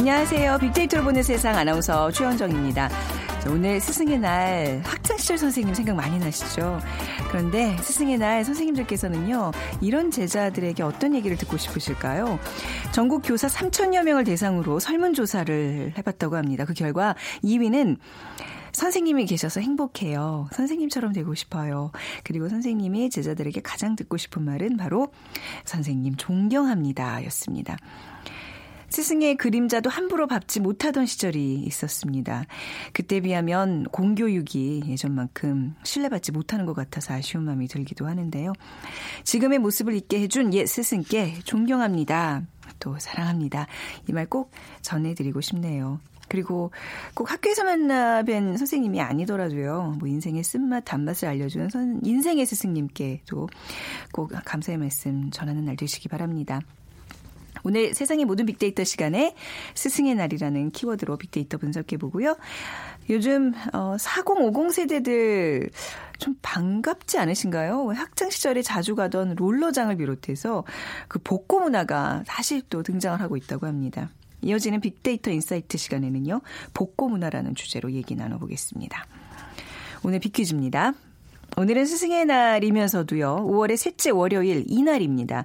안녕하세요. 빅데이터로 보는 세상 아나운서 최현정입니다. 오늘 스승의 날 학창시절 선생님 생각 많이 나시죠? 그런데 스승의 날 선생님들께서는요, 이런 제자들에게 어떤 얘기를 듣고 싶으실까요? 전국 교사 3천여 명을 대상으로 설문조사를 해봤다고 합니다. 그 결과 2위는 선생님이 계셔서 행복해요. 선생님처럼 되고 싶어요. 그리고 선생님이 제자들에게 가장 듣고 싶은 말은 바로 선생님 존경합니다. 였습니다. 스승의 그림자도 함부로 밟지 못하던 시절이 있었습니다. 그때 비하면 공교육이 예전만큼 신뢰받지 못하는 것 같아서 아쉬운 마음이 들기도 하는데요. 지금의 모습을 잊게 해준 옛 스승께 존경합니다. 또 사랑합니다. 이 말 꼭 전해드리고 싶네요. 그리고 꼭 학교에서 만나 뵌 선생님이 아니더라도요. 뭐 인생의 쓴맛, 단맛을 알려주는 선, 인생의 스승님께도 꼭 감사의 말씀 전하는 날 되시기 바랍니다. 오늘 세상의 모든 빅데이터 시간에 스승의 날이라는 키워드로 빅데이터 분석해 보고요. 요즘 어 4050 세대들 좀 반갑지 않으신가요? 학창 시절에 자주 가던 롤러장을 비롯해서 그 복고 문화가 다시 또 등장을 하고 있다고 합니다. 이어지는 빅데이터 insight 시간에는요. 복고 문화라는 주제로 얘기 나눠보겠습니다. 오늘 빅퀴즈입니다. 오늘은 스승의 날이면서도요, 5월의 셋째 월요일 이날입니다.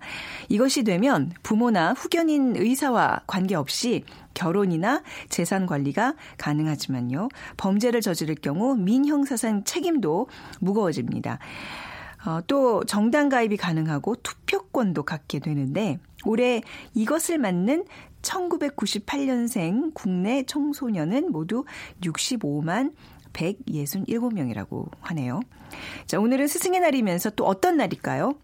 이것이 되면 부모나 후견인 의사와 관계없이 결혼이나 재산 관리가 가능하지만요, 범죄를 저지를 경우 민형사상 책임도 무거워집니다. 어, 또 정당 가입이 가능하고 투표권도 갖게 되는데 올해 이것을 맞는 1998년생 국내 청소년은 모두 65만 167명이라고 하네요. 자, 오늘은 스승의 날이면서 또 어떤 날일까요?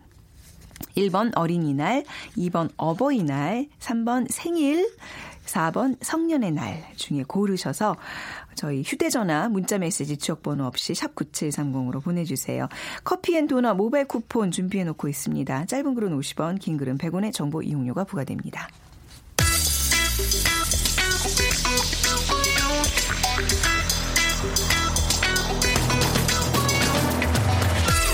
1번 어린이날, 2번 어버이날, 3번 생일, 4번 성년의 날 중에 고르셔서 저희 휴대전화 문자메시지 지역번호 없이 샵 9730으로 보내주세요. 커피앤도넛 모바일 쿠폰 준비해놓고 있습니다. 짧은 글은 50원, 긴 글은 100원의 정보 이용료가 부과됩니다.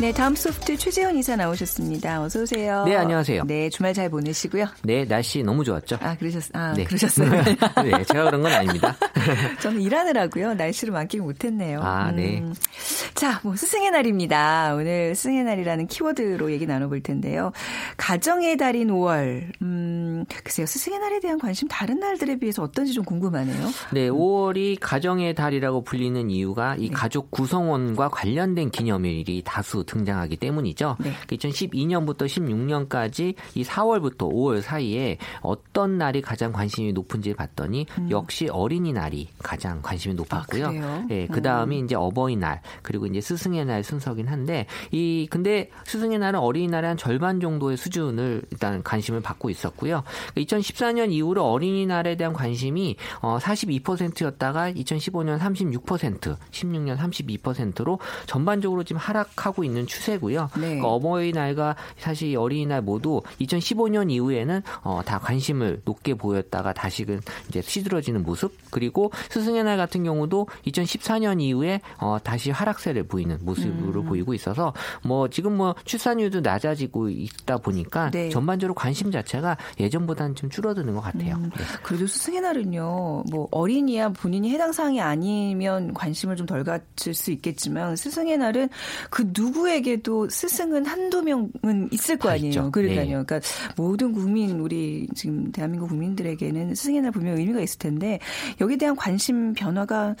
네, 다음 소프트 최재원 이사 나오셨습니다. 어서 오세요. 네, 안녕하세요. 네, 주말 잘 보내시고요. 네, 날씨 너무 좋았죠. 아, 그러셨, 아, 네. 그러셨어요. 네, 제가 그런 건 아닙니다. 저는 일하느라고요. 날씨를 만끽 못했네요. 아, 네. 음. 자, 뭐 스승의 날입니다. 오늘 스승의 날이라는 키워드로 얘기 나눠볼 텐데요. 가정의 달인 5월. 음, 글쎄요. 스승의 날에 대한 관심 다른 날들에 비해서 어떤지 좀 궁금하네요. 네, 5월이 가정의 달이라고 불리는 이유가 이 네. 가족 구성원과 관련된 기념일이 다수 등장하기 때문이죠. 네. 2012년부터 16년까지 이 4월부터 5월 사이에 어떤 날이 가장 관심이 높은지 봤더니 역시 어린이날이 가장 관심이 높았고요. 음. 아? 네, 그 다음이 이제 어버이날 그리고 이제 스승의 날 순서긴 한데 이 근데 스승의 날은 어린이날의 한 절반 정도의 수준을 일단 관심을 받고 있었고요. 2014년 이후로 어린이날에 대한 관심이 어 42%였다가 2015년 36%, 16년 32%로 전반적으로 지금 하락하고 있는 추세고요. 네. 그러니까 어버이날과 사실 어린이날 모두 2015년 이후에는 어, 다 관심을 높게 보였다가 다시금 이제 시들어지는 모습 그리고 스승의 날 같은 경우도 2014년 이후에 어, 다시 하락세를 보이는 모습으로 음. 보이고 있어서 뭐 지금 뭐 출산율도 낮아지고 있다 보니까 네. 전반적으로 관심 자체가 예전보다는 좀 줄어드는 것 같아요. 음, 네. 그래도 스승의 날은요, 뭐, 어린이야 본인이 해당 사항이 아니면 관심을 좀 덜 갖출 수 있겠지만, 스승의 날은 그 누구 에게도 스승은 한두 명은 있을 거다 아니에요. 있죠. 그러니까요. 네. 그러니까 모든 국민 우리 지금 대한민국 국민들에게는 스승의 날 분명 의미가 있을 텐데 여기에 대한 관심 변화가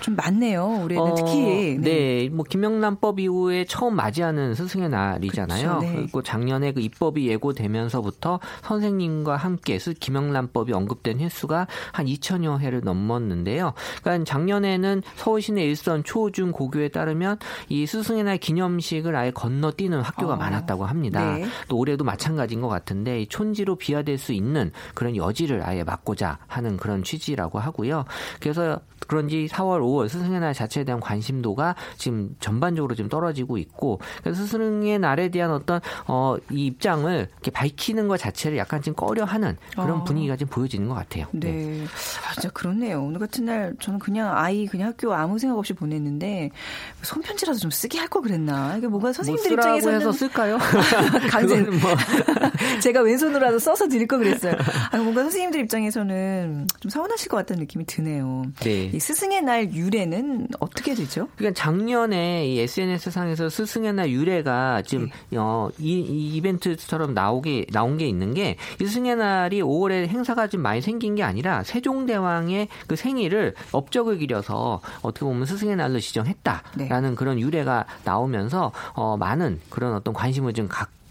좀 많네요. 올해는 어, 특히. 네. 뭐 김영란법 이후에 처음 맞이하는 스승의 날이잖아요. 그쵸, 네. 그리고 작년에 그 입법이 예고되면서부터 선생님과 함께 스 김영란법이 언급된 횟수가 한 2천여 회를 넘었는데요. 그러니까 작년에는 서울시내 일선 초, 중, 고교에 따르면 이 스승의 날 기념 식을 아예 건너뛰는 학교가 어, 많았다고 합니다. 네. 또 올해도 마찬가지인 것 같은데 이 촌지로 비화될 수 있는 그런 여지를 아예 막고자 하는 그런 취지라고 하고요. 그래서 그런지 4월, 5월 스승의 날 자체에 대한 관심도가 지금 전반적으로 좀 떨어지고 있고 그래서 스승의 날에 대한 어떤 어, 이 입장을 이렇게 밝히는 것 자체를 약간 좀 꺼려하는 그런 어. 분위기가 좀 보여지는 것 같아요. 네. 아, 진짜 그렇네요. 오늘 같은 날 저는 그냥 아이 그냥 학교 아무 생각 없이 보냈는데 손편지라도 좀 쓰게 할 걸 그랬나. 이게 뭔가 뭐 선생님들 입장에서는 쓸까요? 강제 뭐 제가 왼손으로라도 써서 드릴 걸 그랬어요. 아, 뭔가 선생님들 입장에서는 좀 서운하실 것 같다는 느낌이 드네요. 네. 이 스승의 날 유래는 어떻게 되죠? 그러니까 작년에 이 SNS 상에서 스승의 날 유래가 지금 네. 어, 이, 이 이벤트처럼 나오게 나온 게 있는 게이 스승의 날이 5월에 행사가 좀 많이 생긴 게 아니라 세종대왕의 그 생일을 업적을 기려서 어떻게 보면 스승의 날로 지정했다라는 네. 그런 유래가 나오면서 어, 많은 그런 어떤 관심을 좀 갖고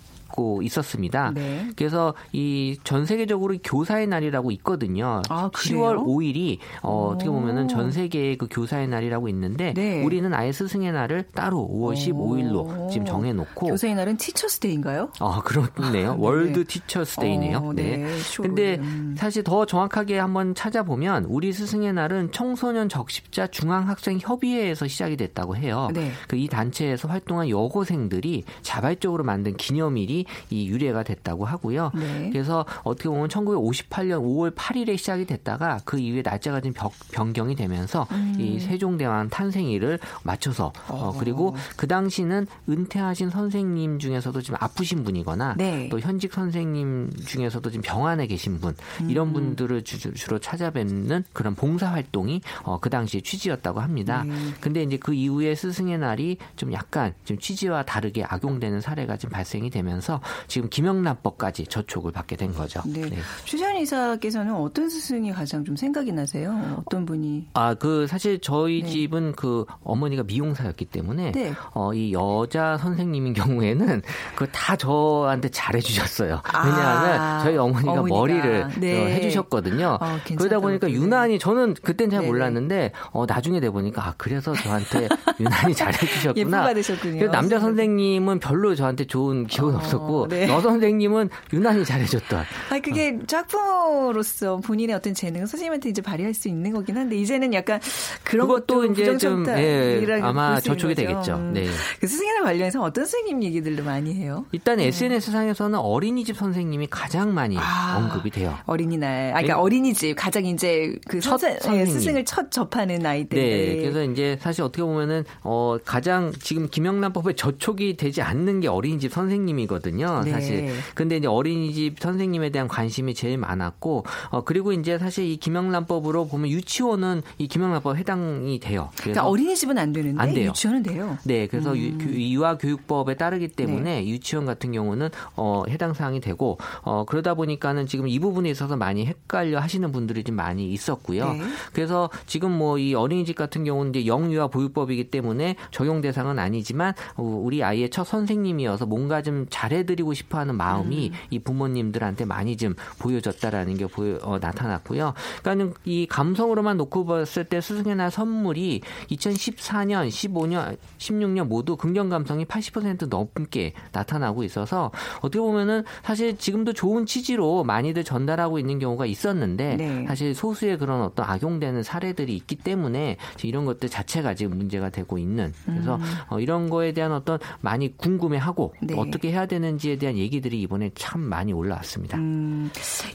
있었습니다. 네. 그래서 이 전 세계적으로 교사의 날이라고 있거든요. 아, 10월 그래요? 5일이 어, 어떻게 보면은 오. 전 세계의 그 교사의 날이라고 있는데 네. 우리는 아예 스승의 날을 따로 5월 15일로 지금 정해놓고 교사의 날은 Teachers' Day인가요? 아 그렇네요. 아, 네. World Teachers' Day네요. 어, 네. 네. 15일. 근데 음. 사실 더 정확하게 한번 찾아보면 우리 스승의 날은 청소년 적십자 중앙학생 협의회에서 시작이 됐다고 해요. 네. 그 이 단체에서 활동한 여고생들이 자발적으로 만든 기념일이 이 유래가 됐다고 하고요. 네. 그래서 어떻게 보면 1958년 5월 8일에 시작이 됐다가 그 이후에 날짜가 좀 벽- 변경이 되면서 음. 이 세종대왕 탄생일을 맞춰서 어, 그리고 그 당시는 은퇴하신 선생님 중에서도 좀 아프신 분이거나 네. 또 현직 선생님 중에서도 지금 병원에 계신 분 이런 음. 분들을 주, 주로 찾아뵙는 그런 봉사 활동이 어, 그 당시에 취지였다고 합니다. 네. 근데 이제 그 이후에 스승의 날이 좀 약간 좀 취지와 다르게 악용되는 사례가 지금 발생이 되면서 지금 김영란법까지 저촉을 받게 된 거죠. 네. 네. 최재현 이사께서는 어떤 스승이 가장 좀 생각이 나세요? 어떤 분이? 아, 그 사실 저희 네. 집은 그 어머니가 미용사였기 때문에 네. 어, 이 여자 선생님인 경우에는 그 다 저한테 잘해 주셨어요. 왜냐하면 아, 저희 어머니가, 어머니가. 머리를 네. 어, 해주셨거든요. 어, 그러다 보니까. 유난히 저는 그땐 잘 네네. 몰랐는데 어, 나중에 돼 보니까 아 그래서 저한테 유난히 예쁨 잘해 주셨구나. 받으셨군요. 그래서 남자 선생님은 별로 저한테 좋은 기억은 어, 없었고 네. 여 선생님은 유난히 잘해줬던. 아니 그게 짝부로서 본인의 어떤 재능을 선생님한테 이제 발휘할 수 있는 거긴 한데 이제는 약간 그런 것도 이제 좀 예, 아마 저촉이 되겠 되겠죠. 네. 그 스승이랑 관련해서 어떤 선생님 얘기들도 많이 해요? 일단 SNS 상에서는 어린이집 선생님이 가장 많이 아. 언급이 돼요. 어린이날, 아, 그러니까 네. 어린이집 가장 이제 그 첫 선생, 예, 선생님. 스승을 첫 접하는 아이들. 네, 그래서 이제 사실 어떻게 보면은 어 가장 지금 김영란법에 저촉이 되지 않는 게 어린이집 선생님이거든요. 네. 사실. 근데 이제 어린이집 선생님에 대한 관심이 제일 많았고 어 그리고 이제 사실 이 김영란법으로 보면 유치원은 이 김영란법 해당이 돼요. 그래서 그러니까 어린이집은 안 되는데 안 돼요. 유치원은 돼요. 네, 그래서 유, 교- 유아교육법에 따르기 때문에 네. 유치원 같은 경우는 어, 해당 사항이 되고 어, 그러다 보니까는 지금 이 부분에 있어서 많이 헷갈려 하시는 분들이 좀 많이 있었고요. 네. 그래서 지금 뭐 이 어린이집 같은 경우는 이제 영유아 보육법이기 때문에 적용 대상은 아니지만 어, 우리 아이의 첫 선생님이어서 뭔가 좀 잘 해드리고 싶어하는 마음이 음. 이 부모님들한테 많이 좀 보여졌다라는 게 보여, 어, 나타났고요. 그러니까 이 감성으로만 놓고 봤을 때 스승의 날 선물이 2014년, 15년, 16년 모두 긍정 감성이 80% 넘게 나타나고 있어서 어떻게 보면은 사실 지금도 좋은 취지로 많이들 전달하고 있는 경우가 있었는데 네. 사실 소수의 그런 어떤 악용되는 사례들이 있기 때문에 이런 것들 자체가 지금 문제가 되고 있는 그래서 어, 이런 거에 대한 어떤 많이 궁금해하고 네. 어떻게 해야 되는 되는지에 대한 얘기들이 이번에 참 많이 올라왔습니다. 음,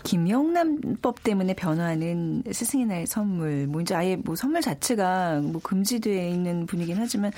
김영란법 때문에 변화하는 스승의 날 선물, 뭐 이제 아예 뭐 선물 자체가 뭐 금지되어 있는 분이긴 하지만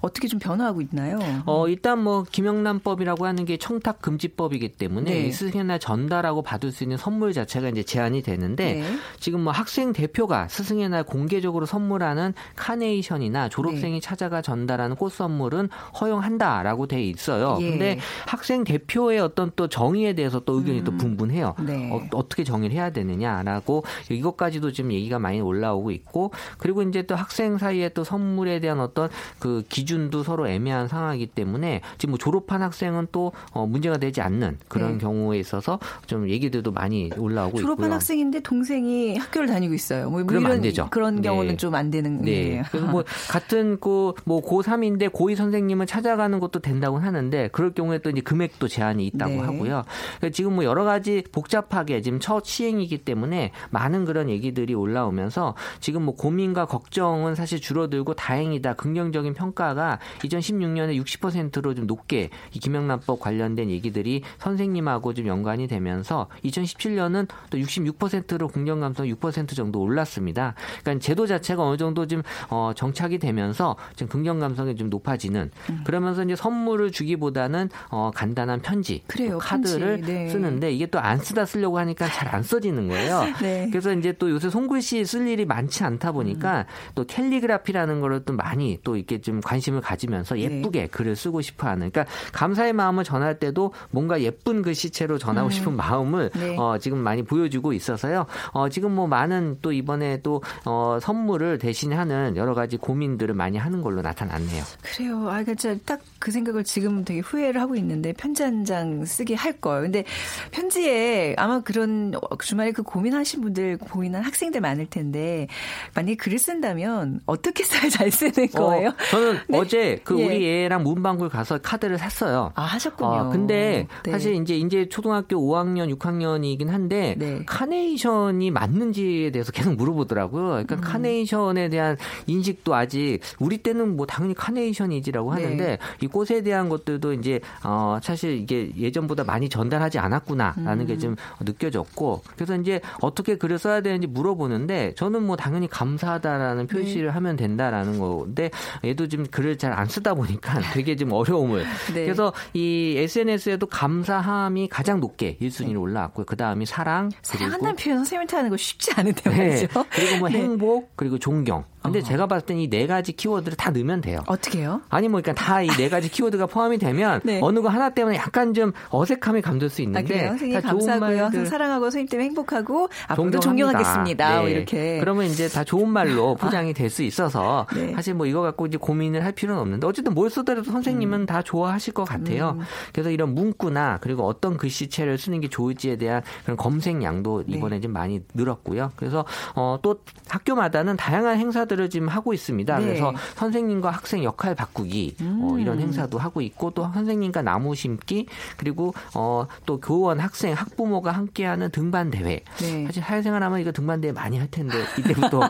어떻게 좀 변화하고 있나요? 어, 일단 뭐 김영란법이라고 하는 게 청탁 금지법이기 때문에 네. 이 스승의 날 전달하고 받을 수 있는 선물 자체가 이제 제한이 되는데 네. 지금 뭐 학생 대표가 스승의 날 공개적으로 선물하는 카네이션이나 졸업생이 네. 찾아가 전달하는 꽃 선물은 허용한다라고 돼 있어요. 예. 근데 학생 대표의 어떤 또 정의에 대해서 또 의견이 또 분분해요. 네. 어, 떻게 정의를 해야 되느냐라고 이것까지도 지금 얘기가 많이 올라오고 있고 그리고 이제 또 학생 사이에 또 선물에 대한 어떤 그 기준도 서로 애매한 상황이기 때문에 지금 뭐 졸업한 학생은 또 어, 문제가 되지 않는 그런 네. 경우에 있어서 좀 얘기들도 많이 올라오고 졸업한 있고요. 학생인데 동생이 학교를 다니고 있어요. 뭐 그러면 이런 안 되죠. 그런 네. 경우는 좀안 되는 네. 거예요. 그래서 뭐 같은 그뭐 고3인데 고2 선생님을 찾아가는 것도 된다고 하는데 그럴 경우에 또 이제 금액 도 제한이 있다고 네. 하고요. 그러니까 지금 뭐 여러 가지 복잡하게 지금 첫 시행이기 때문에 많은 그런 얘기들이 올라오면서 지금 뭐 고민과 걱정은 사실 줄어들고 다행이다. 긍정적인 평가가 2016년에 60%로 좀 높게 이 김영란법 관련된 얘기들이 선생님하고 좀 연관이 되면서 2017년은 또 66%로 긍정 감성 6% 정도 올랐습니다. 그러니까 제도 자체가 어느 정도 지금 어, 정착이 되면서 지금 긍정 감성이 좀 높아지는 그러면서 이제 선물을 주기보다는 어, 간 단한 편지, 그래요, 또 카드를 편지. 네. 쓰는데 이게 또 안 쓰다 쓰려고 하니까 잘 안 써지는 거예요. 네. 그래서 이제 또 요새 손글씨 쓸 일이 많지 않다 보니까 음. 또 캘리그라피라는 거를 또 많이 또 이렇게 좀 관심을 가지면서 네. 예쁘게 글을 쓰고 싶어 하는 그러니까 감사의 마음을 전할 때도 뭔가 예쁜 글씨체로 전하고 싶은 마음을 네. 어, 지금 많이 보여주고 있어서요. 어, 지금 뭐 많은 또 이번에 또 어, 선물을 대신하는 여러 가지 고민들을 많이 하는 걸로 나타났네요. 그래요. 아, 그러니까 딱그 생각을 지금 되게 후회를 하고 있는데 편지 한 장 쓰게 할 걸. 근데 편지에 아마 그런 주말에 그 고민하신 분들 고민한 학생들 많을 텐데 만약에 글을 쓴다면 어떻게 써야 잘 쓰는 거예요? 어, 저는 네. 어제 그 예. 우리 애랑 문방구를 가서 카드를 샀어요. 아, 하셨군요. 어, 근데 네. 사실 이제 이제 초등학교 5학년, 6학년이긴 한데 네. 카네이션이 맞는지에 대해서 계속 물어보더라고요. 그러니까 음. 카네이션에 대한 인식도 아직 우리 때는 뭐 당연히 카네이션이지라고 네. 하는데 이 꽃에 대한 것들도 이제 어 사실 이게 예전보다 많이 전달하지 않았구나라는 게 음. 좀 느껴졌고 그래서 이제 어떻게 글을 써야 되는지 물어보는데 저는 뭐 당연히 감사하다라는 표시를 네. 하면 된다라는 건데 얘도 지금 글을 잘 안 쓰다 보니까 되게 좀 어려움을 네. 그래서 이 SNS에도 감사함이 가장 높게 1순위로 올라왔고요. 그 다음이 사랑 사랑한다는 표현 선생님한테 하는 거 쉽지 않은데 네. 말이죠. 그리고 뭐 네. 행복 그리고 존경. 근데 어허. 제가 봤을 땐 이 네 가지 키워드를 다 넣으면 돼요. 어떻게 해요? 아니 뭐 그러니까 다 이 네 가지 키워드가 포함이 되면 네. 어느 거 하나 때문에 약간 좀 어색함이 감돌 수 아, 있는데 그래요? 선생님 다 좋은 감사하고요. 항상 사랑하고 선생님 때문에 행복하고 앞으로도. 존경하겠습니다. 뭐 네. 이렇게. 그러면 이제 다 좋은 말로 포장이 될 수 있어서 네. 사실 뭐 이거 갖고 이제 고민을 할 필요는 없는데 어쨌든 뭘 쓰더라도 선생님은 음. 다 좋아하실 것 같아요. 그래서 이런 문구나 그리고 어떤 글씨체를 쓰는 게 좋을지에 대한 그런 검색량도 네. 이번에 좀 많이 늘었고요. 그래서 어, 또 학교마다는 다양한 행사들 을 지금 하고 있습니다. 네. 그래서 선생님과 학생 역할 바꾸기 어, 음. 이런 행사도 하고 있고 또 선생님과 나무 심기 그리고 어, 또 교원, 학생, 학부모가 함께하는 등반 대회. 네. 사실 사회생활하면 이거 등반 대회 많이 할 텐데 이때부터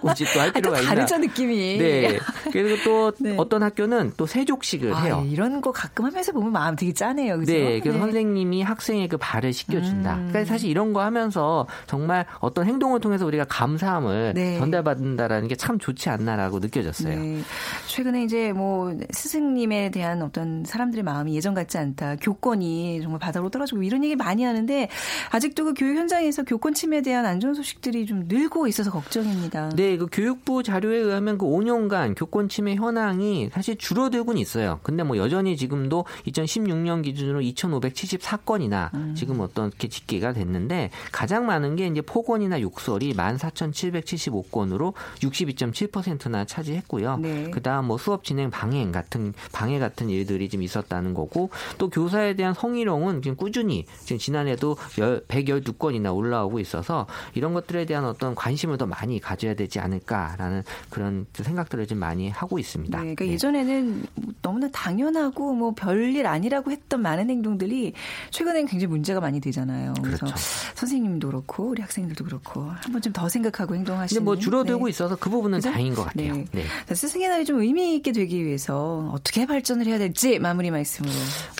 굳이 또할 아, 또 필요가 있나? 다르죠 느낌이. 네. 그리고 또 네. 어떤 학교는 또 세족식을 아, 해요. 이런 거 가끔 하면서 보면 마음 되게 짠해요. 그죠? 네, 그래서 선생님이 학생의 그 발을 씻겨준다. 음. 그러니까 사실 이런 거 하면서 정말 어떤 행동을 통해서 우리가 감사함을 네. 전달받는다라는 게참 좋지 않나라고 느껴졌어요. 네. 최근에 이제 뭐 스승님에 대한 어떤 사람들의 마음이 예전 같지 않다. 교권이 정말 바닥으로 떨어지고 이런 얘기 많이 하는데 아직도 그 교육 현장에서 교권 침해에 대한 안 좋은 소식들이 좀 늘고 있어서 걱정입니다. 네, 그 교육부 자료에 의하면 그 5년간 교권 침해 현황이 사실 줄어들고는 있어요. 근데 뭐 여전히 지금도 2016년 기준으로 2,574건이나 음. 지금 어떻게 집계가 됐는데 가장 많은 게 이제 폭언이나 욕설이 14,775건으로 62.7%나 차지했고요. 네. 그다음 뭐 수업 진행 방해 같은 방해 같은 일들이 좀 있었다는 거고 또 교사에 대한 성희롱은 지금 꾸준히 지금 지난해도 112건이나 올라오고 있어서 이런 것들에 대한 어떤 관심을 더 많이 가져야 되지 않을까라는 그런 생각들을 좀 많이 하고 있습니다. 네, 그러니까 네. 예전에는 너무나 당연하고 뭐 별일 아니라고 했던 많은 행동들이 최근에는 굉장히 문제가 많이 되잖아요. 그래서 그렇죠. 선생님도 그렇고 우리 학생들도 그렇고 한번 좀더 생각하고 근데 행동하시는. 뭐 줄어들고 네. 있어서 그 부분 은 그죠? 다행인 것 같아요. 네. 네. 자, 스승의 날이 좀 의미 있게 되기 위해서 어떻게 발전을 해야 될지 마무리 말씀으로.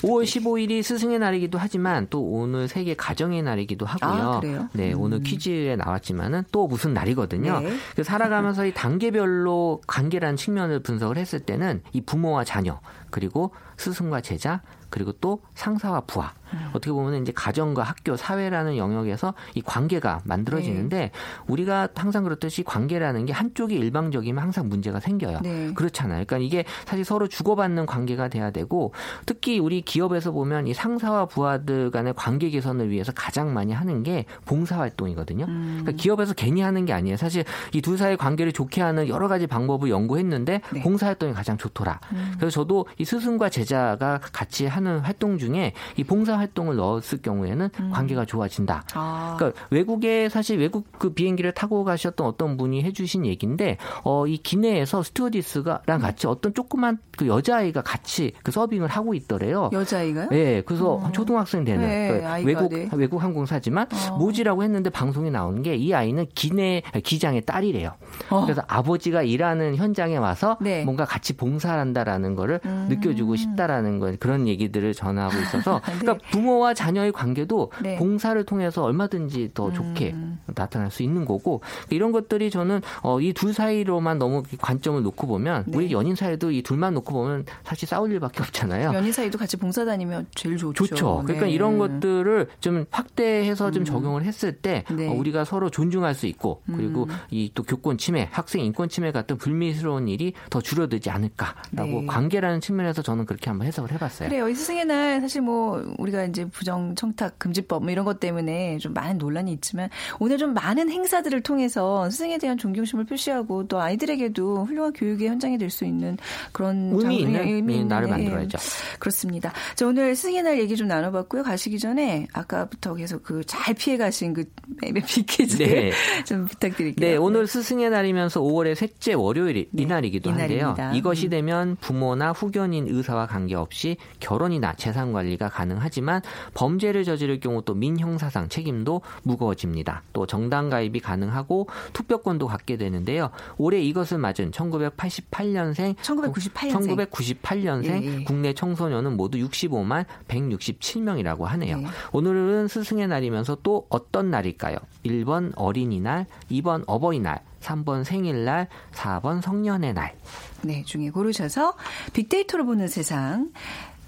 5월 15일이 스승의 날이기도 하지만 또 오늘 세계 가정의 날이기도 하고요. 아? 네, 오늘 퀴즈에 나왔지만은 또 무슨 날이거든요. 네. 그 살아가면서 이 단계별로 관계라는 측면을 분석을 했을 때는 이 부모와 자녀 그리고 스승과 제자 그리고 또 상사와 부하 어떻게 보면 이제 가정과 학교 사회라는 영역에서 이 관계가 만들어지는데 네. 우리가 항상 그렇듯이 관계라는 게 한쪽이 일방적이면 항상 문제가 생겨요. 네. 그렇잖아요. 그러니까 이게 사실 서로 주고받는 관계가 돼야 되고 특히 우리 기업에서 보면 이 상사와 부하들 간의 관계 개선을 위해서 가장 많이 하는 게 봉사 활동이거든요. 음. 그러니까 기업에서 괜히 하는 게 아니에요. 사실 이 두 사이의 관계를 좋게 하는 여러 가지 방법을 연구했는데 네. 봉사 활동이 가장 좋더라. 음. 그래서 저도 이 스승과 제자가 같이 하는 활동 중에 이 봉사 활동을 넣었을 경우에는 관계가 좋아진다. 음. 아. 그러니까 외국에 사실 외국 그 비행기를 타고 가셨던 어떤 분이 해주신 얘기인데 어, 이 기내에서 스튜어디스가랑 같이 어떤 조그만 그 여자아이가 같이 그 서빙을 하고 있더래요. 여자아이가요? 네, 그래서 초등학생 되는 네, 그 아이가, 외국 네. 외국 항공사지만 어. 모지라고 했는데 방송에 나오는 게이 아이는 기내 기장의 딸이래요. 어. 그래서 아버지가 일하는 현장에 와서 네. 음. 뭔가 같이 봉사한다라는 거를 느껴주고 싶다라는 건 그런 얘기들을 전하고 있어서 그러니까 부모와 자녀의 관계도 네. 봉사를 통해서 얼마든지 더 좋게 나타날 수 있는 거고 이런 것들이 저는 어, 이 둘 사이로만 너무 관점을 놓고 보면 네. 우리 연인 사이도 이 둘만 놓고 보면 사실 싸울 일밖에 없잖아요. 연인 사이도 같이 봉사 다니면 제일 좋죠. 좋죠. 그러니까 네. 이런 것들을 좀 확대해서 좀 적용을 했을 때 네. 어, 우리가 서로 존중할 수 있고 그리고 음. 이또 교권 침해, 학생 인권 침해 같은 불미스러운 일이 더 줄어들지 않을까라고 네. 관계라는 측면 에서 저는 그렇게 한번 해석을 해봤어요. 그래요. 이 스승의 날 사실 뭐 우리가 이제 부정 청탁 금지법 뭐 이런 것 때문에 좀 많은 논란이 있지만 오늘 좀 많은 행사들을 통해서 스승에 대한 존경심을 표시하고 또 아이들에게도 훌륭한 교육의 현장이 될 수 있는 그런 의미 장- 있는 의미 예, 있는, 날을 예, 만들어야죠. 그렇습니다. 자, 오늘 스승의 날 얘기 좀 나눠봤고요. 가시기 전에 아까부터 계속 그 잘 피해 가신 그 빅퀴즈 네. 좀 부탁드릴게요. 네, 오늘 스승의 날이면서 5월의 셋째 월요일 네, 이날이기도 이날입니다. 한데요. 이것이 음. 되면 부모나 후견 인 의사와 관계없이 결혼이나 재산 관리가 가능하지만 범죄를 저지를 경우 또 민형사상 책임도 무거워집니다. 또 정당 가입이 가능하고 투표권도 갖게 되는데요. 올해 이것을 맞은 1988년생 1998년생. 1998년생 예, 예. 국내 청소년은 모두 65만 167명이라고 하네요. 네. 오늘은 스승의 날이면서 또 어떤 날일까요? 1번 어린이날, 2번 어버이날, 3번 생일날, 4번 성년의 날. 네, 중에 고르셔서 빅데이터로 보는 세상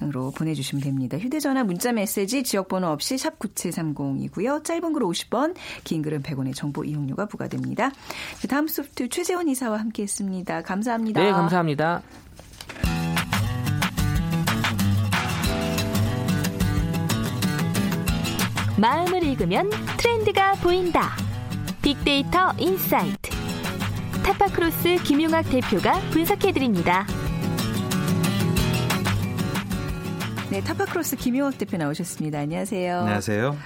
으로 보내주시면 됩니다. 휴대전화 문자 메시지 지역번호 없이 샵 9730이고요. 짧은 글 50원, 긴 글은 100원의 정보 이용료가 부과됩니다. 네, 다음 소프트 최재원 이사와 함께했습니다. 감사합니다. 네, 감사합니다. 마음을 읽으면 트렌드가 보인다. 빅데이터 인사이트. 타파크로스 김용학 대표가 분석해드립니다. 네, 타파크로스 김용학 대표 나오셨습니다. 안녕하세요. 안녕하세요.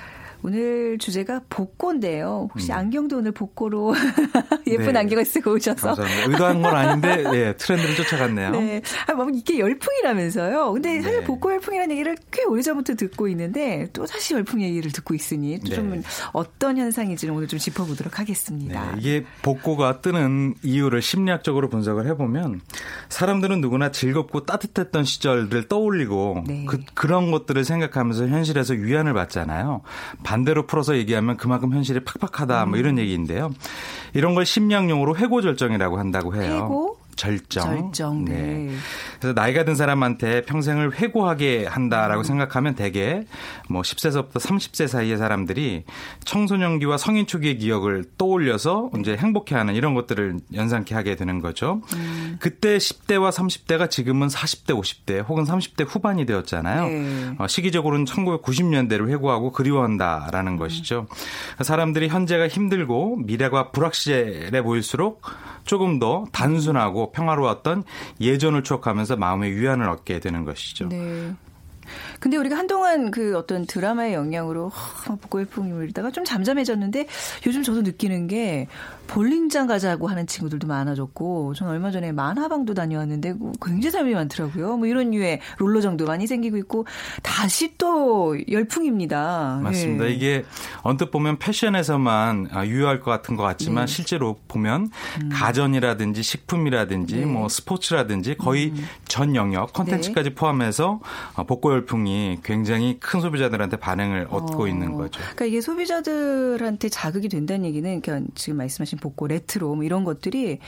오늘 주제가 복고인데요. 혹시 안경도 오늘 복고로 예쁜 음. 네. 안경을 쓰고 오셔서 감사합니다. 의도한 건 아닌데 예, 트렌드를 쫓아갔네요. 네. 아, 뭐 이게 열풍이라면서요. 근데 사실 네. 복고 열풍이라는 얘기를 꽤 오래전부터 듣고 있는데 또 다시 열풍 얘기를 듣고 있으니 또좀 네. 어떤 현상인지는 오늘 좀 짚어보도록 하겠습니다. 네, 이게 복고가 뜨는 이유를 심리학적으로 분석을 해보면 사람들은 누구나 즐겁고 따뜻했던 시절을 떠올리고 네. 그, 그런 것들을 생각하면서 현실에서 위안을 받잖아요. 반대로 풀어서 얘기하면 그만큼 현실이 팍팍하다 뭐 음. 이런 얘기인데요. 이런 걸 심리학용어로 회고 절정이라고 한다고 해요. 회고? 절정. 절정, 네. 그래서 나이가 든 사람한테 평생을 회고하게 한다라고 생각하면 대개 뭐 10세서부터 30세 사이의 사람들이 청소년기와 성인 초기의 기억을 떠올려서 이제 행복해하는 이런 것들을 연상케 하게 되는 거죠. 그때 10대와 30대가 지금은 40대, 50대 혹은 30대 후반이 되었잖아요. 네. 어, 시기적으로는 1990년대를 회고하고 그리워한다라는 것이죠. 사람들이 현재가 힘들고 미래가 불확실해 보일수록 조금 더 단순하고 평화로웠던 예전을 추억하면서 마음의 위안을 얻게 되는 것이죠. 네. 근데 우리가 한동안 그 어떤 드라마의 영향으로 복고 열풍이 울다가 좀 잠잠해졌는데 요즘 저도 느끼는 게 볼링장 가자고 하는 친구들도 많아졌고 저는 얼마 전에 만화방도 다녀왔는데 굉장히 사람이 많더라고요. 뭐 이런 류의 롤러장도 많이 생기고 있고 다시 또 열풍입니다. 맞습니다. 예. 이게 언뜻 보면 패션에서만 아, 유효할 것 같은 것 같지만 네. 실제로 보면 가전이라든지 식품이라든지 네. 뭐 스포츠라든지 거의 전 영역 컨텐츠까지 포함해서 어, 복고 열풍 이 굉장히 큰 소비자들한테 반응을 얻고 어. 있는 거죠. 그러니까 이게 소비자들한테 자극이 된다는 얘기는 그러니까 지금 말씀하신 복고 레트로 뭐 이런 것들이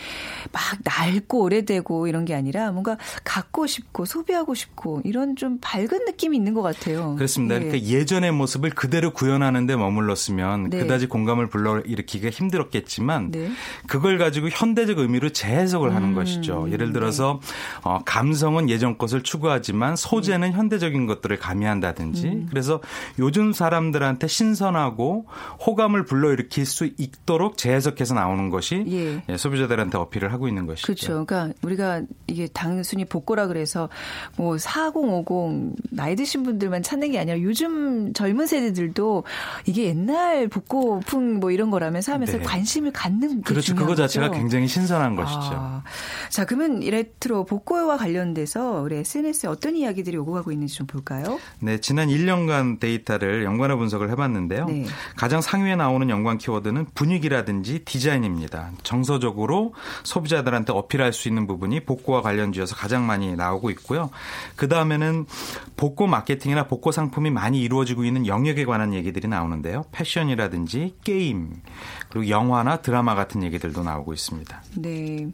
막 낡고 오래되고 이런 게 아니라 뭔가 갖고 싶고 소비하고 싶고 이런 좀 밝은 느낌이 있는 것 같아요. 그렇습니다. 예. 그러니까 예전의 모습을 그대로 구현하는데 머물렀으면 네. 그다지 공감을 불러일으키기가 힘들었겠지만 네. 그걸 가지고 현대적 의미로 재해석을 하는 음, 것이죠. 예를 들어서 어, 감성은 예전 것을 추구하지만 소재는 현대적인 것들 을 가미한다든지 음. 그래서 요즘 사람들한테 신선하고 호감을 불러일으킬 수 있도록 재해석해서 나오는 것이 예. 예, 소비자들한테 어필을 하고 있는 것이죠. 그렇죠. 그러니까 우리가 이게 단순히 복고라 그래서 뭐 4050 나이 드신 분들만 찾는 게 아니라 요즘 젊은 세대들도 이게 옛날 복고풍 뭐 이런 거라면서 하면서 네. 관심을 갖는 게 그렇죠. 그거 자체가. 굉장히 신선한 것이죠. 아, 자, 그러면 이 레트로 복고와 관련돼서 우리 SNS에 어떤 이야기들이 오고 가고 있는지 좀 볼까요? 네, 지난 1년간 데이터를 연관어 분석을 해봤는데요. 네. 가장 상위에 나오는 연관 키워드는 분위기라든지 디자인입니다. 정서적으로 소비자들한테 어필할 수 있는 부분이 복고와 관련지어서 가장 많이 나오고 있고요. 그 다음에는 복고 마케팅이나 복고 상품이 많이 이루어지고 있는 영역에 관한 얘기들이 나오는데요. 패션이라든지 게임, 그리고 영화나 드라마 같은 얘기들도 나오고 있습니다. 네.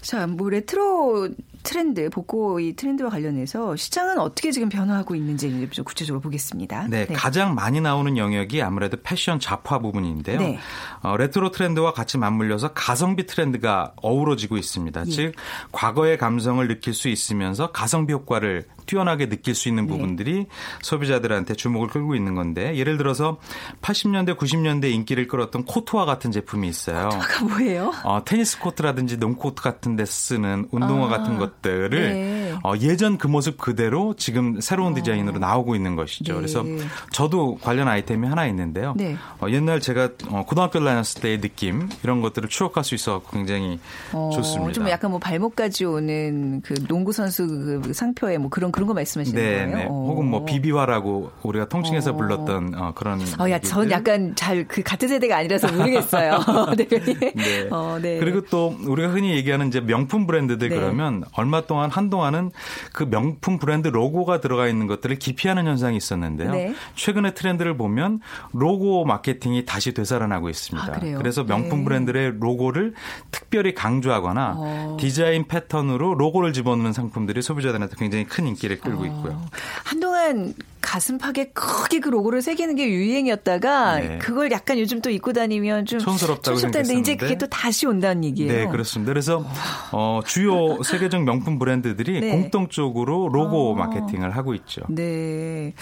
자, 뭐 레트로 트렌드, 복고 이 트렌드와 관련해서 시장은 어떻게 지금 변화하고 있는지 좀 구체적으로 보겠습니다. 네, 가장 많이 나오는 영역이 아무래도 패션 잡화 부분인데요. 네. 어, 레트로 트렌드와 같이 맞물려서 가성비 트렌드가 어우러지고 있습니다. 예. 즉 과거의 감성을 느낄 수 있으면서 가성비 효과를 뛰어나게 느낄 수 있는 네. 부분들이 소비자들한테 주목을 끌고 있는 건데 예를 들어서 80년대 90년대 인기를 끌었던 코트와 같은 제품이 있어요. 아까 뭐예요? 어, 테니스 코트라든지 농코트 같은 데 쓰는 운동화 아, 같은 것 들을 네. 어, 예전 그 모습 그대로 지금 새로운 디자인으로 나오고 있는 것이죠. 네. 그래서 저도 관련 아이템이 하나 있는데요. 네. 어, 옛날 제가 어, 고등학교 다녔을 때의 느낌 이런 것들을 추억할 수 있어 굉장히 어, 좋습니다. 좀 약간 뭐 발목까지 오는 그 농구 선수 그 상표에 뭐 그런 그런 거 말씀하시는 네, 거예요? 네. 어. 혹은 뭐 비비화라고 우리가 통칭해서 어. 불렀던 어, 그런. 어, 야, 전. 약간 잘 그 같은 세대가 아니라서 모르겠어요. 대표님. 네. 어, 네. 그리고 또 우리가 흔히 얘기하는 이제 명품 브랜드들 네. 그러면 얼마 동안 한동안은 그 명품 브랜드 로고가 들어가 있는 것들을 기피하는 현상이 있었는데요. 네. 최근의 트렌드를 보면 로고 마케팅이 다시 되살아나고 있습니다. 아? 그래서 명품 네. 브랜드의 로고를 특별히 강조하거나 어. 디자인 패턴으로 로고를 집어넣는 상품들이 소비자들한테 굉장히 큰 인기를 끌고 있고요. 어, 한동안 가슴팍에 크게 그 로고를 새기는 게 유행이었다가 네. 그걸 약간 요즘 또 입고 다니면 좀 촌스럽다고 촌스럽다는데 이제. 그게 또 다시 온다는 얘기예요. 네, 그렇습니다. 그래서 어, 주요 세계적 명품 브랜드들이 네. 공통적으로 로고 어. 마케팅을 하고 있죠. 네.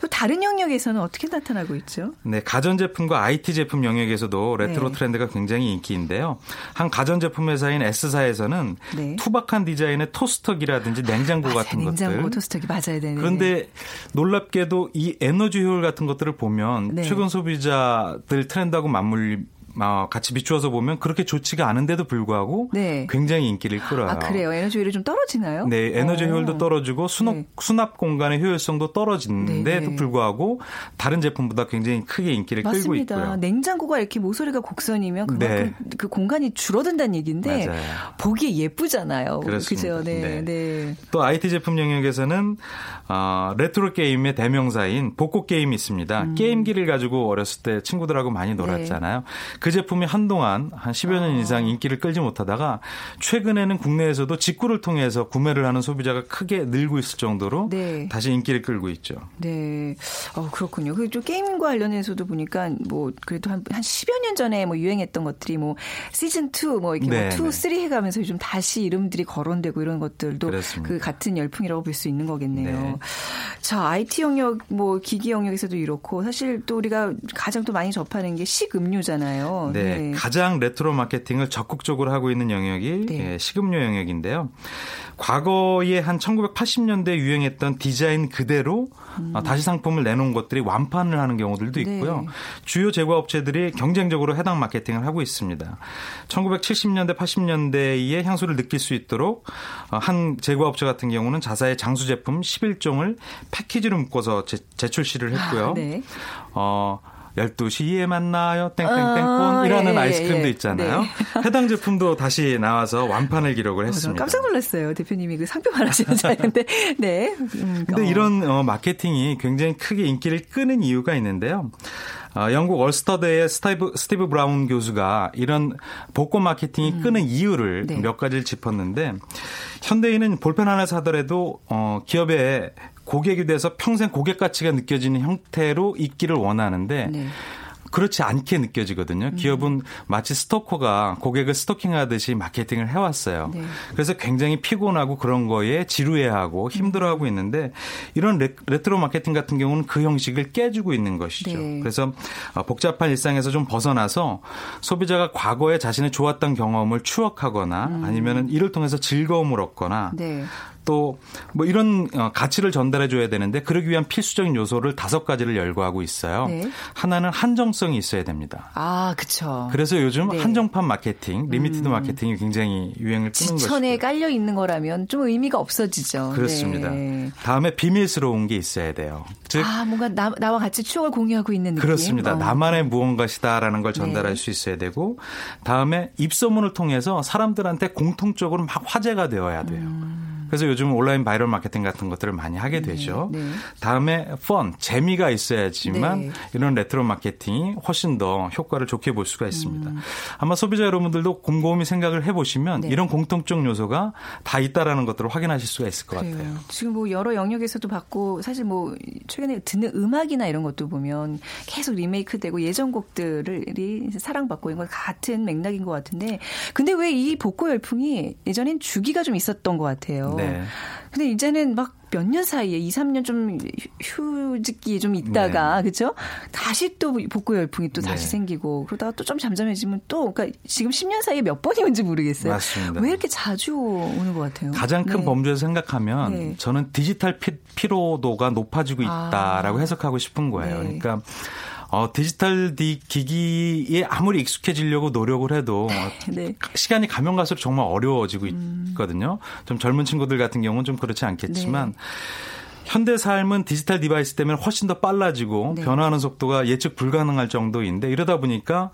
또 다른 영역에서는 어떻게 나타나고 있죠? 네, 가전제품과 IT 제품 영역에서도 레트로 네. 트렌드가 굉장히 인기인데요. 한 가전제품 회사인 S사에서는 네. 투박한 디자인의 토스터기라든지 냉장고 맞아요. 같은 냉장고 것들. 토스터기 맞아야 되는. 그런데 놀 랍게도 이 에너지 효율 같은 것들을 보면 네. 최근 소비자들 트렌드하고 맞물 어, 같이 비추어서 보면 그렇게 좋지가 않은데도 불구하고 네. 굉장히 인기를 끌어요. 아 그래요. 에너지 효율이 좀 떨어지나요? 네, 에너지 어. 효율도 떨어지고 수납, 네. 수납 공간의 효율성도 떨어지는데도 네. 불구하고 다른 제품보다 굉장히 크게 인기를 끌고 맞습니다. 있고요. 냉장고가 이렇게 모서리가 곡선이면 그만큼 네. 그 공간이 줄어든다는 얘기인데 맞아요. 보기에 예쁘잖아요. 그렇습니다. 그죠? 네, 네. 네. 또 IT 제품 영역에서는 어, 레트로 게임의 대명사인 복고 게임이 있습니다. 음. 게임기를 가지고 어렸을 때 친구들하고 많이 네. 놀았잖아요. 그 제품이 한동안 한 10여 년 아. 이상 인기를 끌지 못하다가 최근에는 국내에서도 직구를 통해서 구매를 하는 소비자가 크게 늘고 있을 정도로 네. 다시 인기를 끌고 있죠. 네. 어, 그렇군요. 그리고 좀 게임과 관련해서도 보니까 뭐 그래도 한, 한 10여 년 전에 뭐 유행했던 것들이 뭐 시즌 2 뭐 이렇게 네, 뭐 2, 네. 3 해가면서 요즘 다시 이름들이 거론되고 이런 것들도 그렇습니다. 그 같은 열풍이라고 볼 수 있는 거겠네요. 네. 자, IT 영역 뭐 기기 영역에서도 이렇고 사실 또 우리가 가장 또 많이 접하는 게 식음료잖아요. 네, 가장 레트로 마케팅을 적극적으로 하고 있는 영역이 네. 예, 식음료 영역인데요. 과거에 한 1980년대 유행했던 디자인 그대로 어, 다시 상품을 내놓은 것들이 완판을 하는 경우들도 음. 네. 있고요. 주요 제과 업체들이 경쟁적으로 해당 마케팅을 하고 있습니다. 1970년대, 80년대의 향수를 느낄 수 있도록 어, 한 제과 업체 같은 경우는 자사의 장수 제품 11종을 패키지로 묶어서 제, 재출시를 했고요. 네. 어, 12시에 만나요. 땡땡땡콘 어, 이라는 예, 예, 아이스크림도 예. 있잖아요. 네. 해당 제품도 다시 나와서 완판을 기록을 어, 저 했습니다. 깜짝 놀랐어요. 대표님이 그 상표만 하시는 줄 알았는데. 네. 음, 근데 어. 이런 어, 마케팅이 굉장히 크게 인기를 끄는 이유가 있는데요. 어, 영국 얼스터대의 스티브, 스티브 브라운 교수가 이런 복고 마케팅이 끄는 이유를 네. 몇 가지를 짚었는데 현대인은 볼펜 하나 사더라도 어, 기업에 고객이 돼서 평생 고객 가치가 느껴지는 형태로 있기를 원하는데 네. 그렇지 않게 느껴지거든요. 기업은 마치 스토커가 고객을 스토킹하듯이 마케팅을 해왔어요. 네. 그래서 굉장히 피곤하고 그런 거에 지루해하고 힘들어하고 있는데 이런 레, 레트로 마케팅 같은 경우는 그 형식을 깨주고 있는 것이죠. 네. 그래서 어, 복잡한 일상에서 좀 벗어나서 소비자가 과거에 자신의 좋았던 경험을 추억하거나 아니면은 이를 통해서 즐거움을 얻거나 네. 또 뭐 이런 어, 가치를 전달해 줘야 되는데 그러기 위한 필수적인 요소를 다섯 가지를 열거하고 있어요. 네. 하나는 한정성이 있어야 됩니다. 아, 그쵸. 그래서 요즘 네. 음. 한정판 마케팅, limited 마케팅이 굉장히 유행을 끄는 것이죠. 깔려 있는 거라면 좀 의미가 없어지죠. 그렇습니다. 네. 다음에 비밀스러운 게 있어야 돼요. 즉 아, 뭔가 나, 나와 같이 추억을 공유하고 있는 느낌. 그렇습니다. 어. 나만의 무언가 있다라는 걸 전달할 네. 수 있어야 되고 다음에 입소문을 통해서 사람들한테 공통적으로 막 화제가 되어야 돼요. 그래서 요즘 온라인 바이럴 마케팅 같은 것들을 많이 하게 되죠. 음. 네. 다음에 fun, 재미가 있어야지만 네. 이런 레트로 마케팅이 훨씬 더 효과를 좋게 볼 수가 있습니다. 음. 아마 소비자 여러분들도 곰곰이 생각을 해보시면 네. 이런 공통적 요소가 다 있다라는 것들을 확인하실 수가 있을 것 그래요. 같아요. 지금 뭐 여러 영역에서도 봤고 사실 뭐 최근에 듣는 음악이나 이런 것도 보면 계속 리메이크되고 예전 곡들이 사랑받고 이런 거 같은 맥락인 것 같은데 근데 왜 이 복고 열풍이 예전엔 주기가 좀 있었던 것 같아요. 네. 근데 이제는 막 몇 년 사이에 2, 3년 좀 휴- 휴직기에 좀 있다가 그렇죠? 다시 또 복고 열풍이 또 다시 네. 생기고 그러다가 또 좀 잠잠해지면 또 그러니까 지금 10년 사이에 몇 번이 온지 모르겠어요. 맞습니다. 왜 이렇게 자주 오는 것 같아요? 가장 큰 네. 범주에서 생각하면 네. 저는 디지털 피, 피로도가 높아지고 있다라고 아. 해석하고 싶은 거예요. 네. 그러니까 어, 디지털 디, 기기에 아무리 익숙해지려고 노력을 해도 네. 시간이 가면 갈수록 정말 어려워지고 있거든요. 좀 젊은 친구들 같은 경우는 좀 그렇지 않겠지만 네. 현대 삶은 디지털 device 때문에 훨씬 더 빨라지고 네. 변화하는 속도가 예측 불가능할 정도인데 이러다 보니까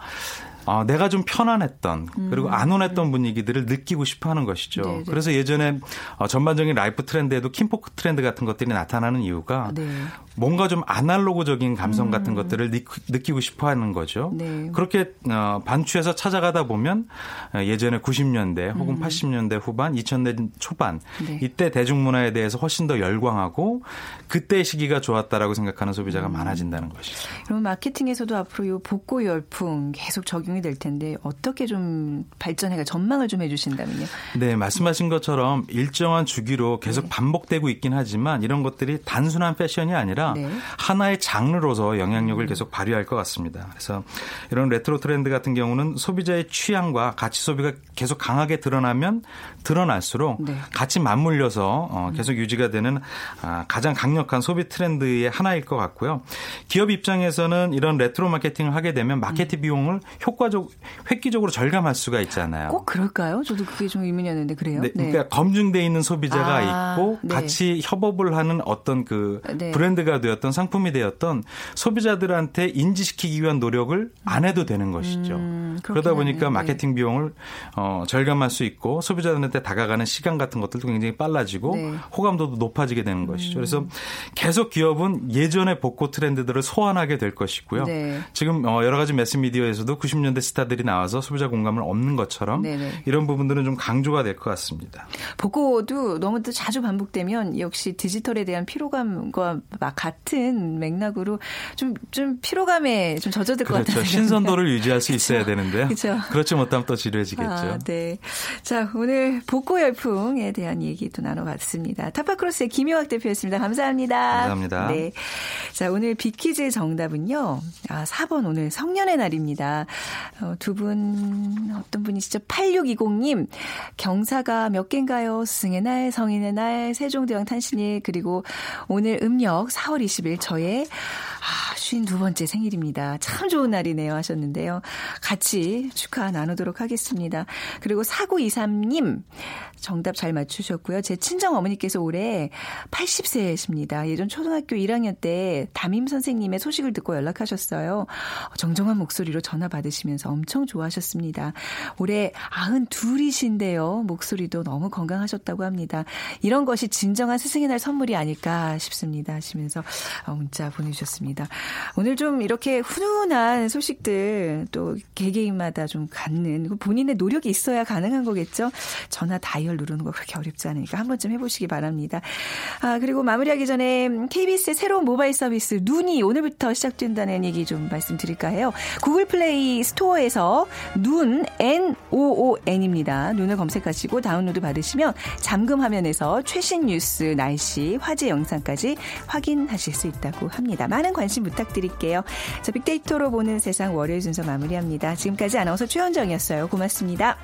어, 내가 좀 편안했던 그리고 안온했던 분위기들을 느끼고 싶어하는 것이죠. 음. 네, 네. 그래서 예전에 어, 전반적인 life 트렌드에도 Kinfolk 트렌드 같은 것들이 나타나는 이유가 네. 뭔가 좀 아날로그적인 감성 같은 것들을 느, 느끼고 싶어하는 거죠. 음. 네. 그렇게 어, 반추해서 찾아가다 보면 어, 예전에 90년대 혹은 80년대 후반, 2000년 초반 음. 네. 이때 대중문화에 대해서 훨씬 더 열광하고 그때 시기가 좋았다라고 생각하는 음. 소비자가 많아진다는 것이죠. 그럼 마케팅에서도 앞으로 이 복고 열풍 계속 적용 이 될 텐데 어떻게 좀 발전해가 전망을 좀 해주신다면요. 네, 말씀하신 것처럼 일정한 주기로 계속 네. 반복되고 있긴 하지만 이런 것들이 단순한 패션이 아니라 네. 하나의 장르로서 영향력을 음. 계속 발휘할 것 같습니다. 그래서 이런 레트로 트렌드 같은 경우는 소비자의 취향과 가치 소비가 계속 강하게 드러나면 드러날수록 네. 같이 맞물려서 어, 계속 유지가 되는 아, 가장 강력한 소비 트렌드의 하나일 것 같고요. 기업 입장에서는 이런 레트로 마케팅을 하게 되면 마케팅 비용을 효과 적 획기적으로 절감할 수가 있잖아요. 꼭 그럴까요? 저도 그게 좀 의문이었는데 그래요? 네, 그러니까 검증돼 있는 소비자가 아, 있고 네. 같이 협업을 하는 어떤 그 네. 브랜드가 되었던 상품이 되었던 소비자들한테 인지시키기 위한 노력을 안 해도 되는 것이죠. 음, 그러다 보니까 하네요. 마케팅 비용을 어, 절감할 수 있고 소비자들한테 다가가는 시간 같은 것들도 굉장히 빨라지고 네. 호감도도 높아지게 되는 것이죠. 그래서 계속 기업은 예전의 복고 트렌드들을 소환하게 될 것이고요. 네. 지금 어, 여러 가지 매스미디어에서도 90년대 스타들이 나와서 소비자 공감을 얻는 것처럼 네네. 이런 부분들은 좀 강조가 될 것 같습니다. 복고도 너무 또 자주 반복되면 역시 디지털에 대한 피로감과 막 같은 맥락으로 좀, 좀 피로감에 좀 젖어들 것 그렇죠. 같아요. 신선도를 유지할 수 있어야 되는데요. 그렇죠. 그렇지 못하면 또 지루해지겠죠. 아, 네. 자, 오늘 복고 열풍에 대한 얘기 또 나눠봤습니다. 타파크로스의 김효학 대표였습니다. 감사합니다. 감사합니다. 네. 자, 오늘 비키즈 정답은요. 아, 4번 오늘 성년의 날입니다. 어, 두 분, 어떤 분이시죠? 8620님, 경사가 몇 개인가요? 스승의 날, 성인의 날, 세종대왕 탄신일, 그리고 오늘 음력 4월 20일 저의 아, 52번째 생일입니다. 참 좋은 날이네요 하셨는데요. 같이 축하 나누도록 하겠습니다. 그리고 4923님 정답 잘 맞추셨고요. 제 친정 어머니께서 올해 80세십니다. 예전 초등학교 1학년 때 담임 선생님의 소식을 듣고 연락하셨어요. 정정한 목소리로 전화 받으시면서 엄청 좋아하셨습니다. 올해 92이신데요. 목소리도 너무 건강하셨다고 합니다. 이런 것이 진정한 스승의 날 선물이 아닐까 싶습니다. 하시면서 문자 보내주셨습니다. 오늘 좀 이렇게 훈훈한 소식들 또 개개인마다 좀 갖는 본인의 노력이 있어야 가능한 거겠죠. 전화 다이얼 누르는 거 그렇게 어렵지 않으니까 한 번쯤 해보시기 바랍니다. 아 그리고 마무리하기 전에 KBS의 새로운 모바일 서비스 눈이 오늘부터 시작된다는 얘기 좀 말씀드릴까 해요. 구글 플레이 스토어에서 눈 N-O-O-N입니다. 눈을 검색하시고 다운로드 받으시면 잠금 화면에서 최신 뉴스, 날씨, 화제 영상까지 확인하실 수 있다고 합니다. 많은 관심 부탁드릴게요. 자, 빅데이터로 보는 세상 월요일 순서 마무리합니다. 지금까지 아나운서 최현정이었어요. 고맙습니다.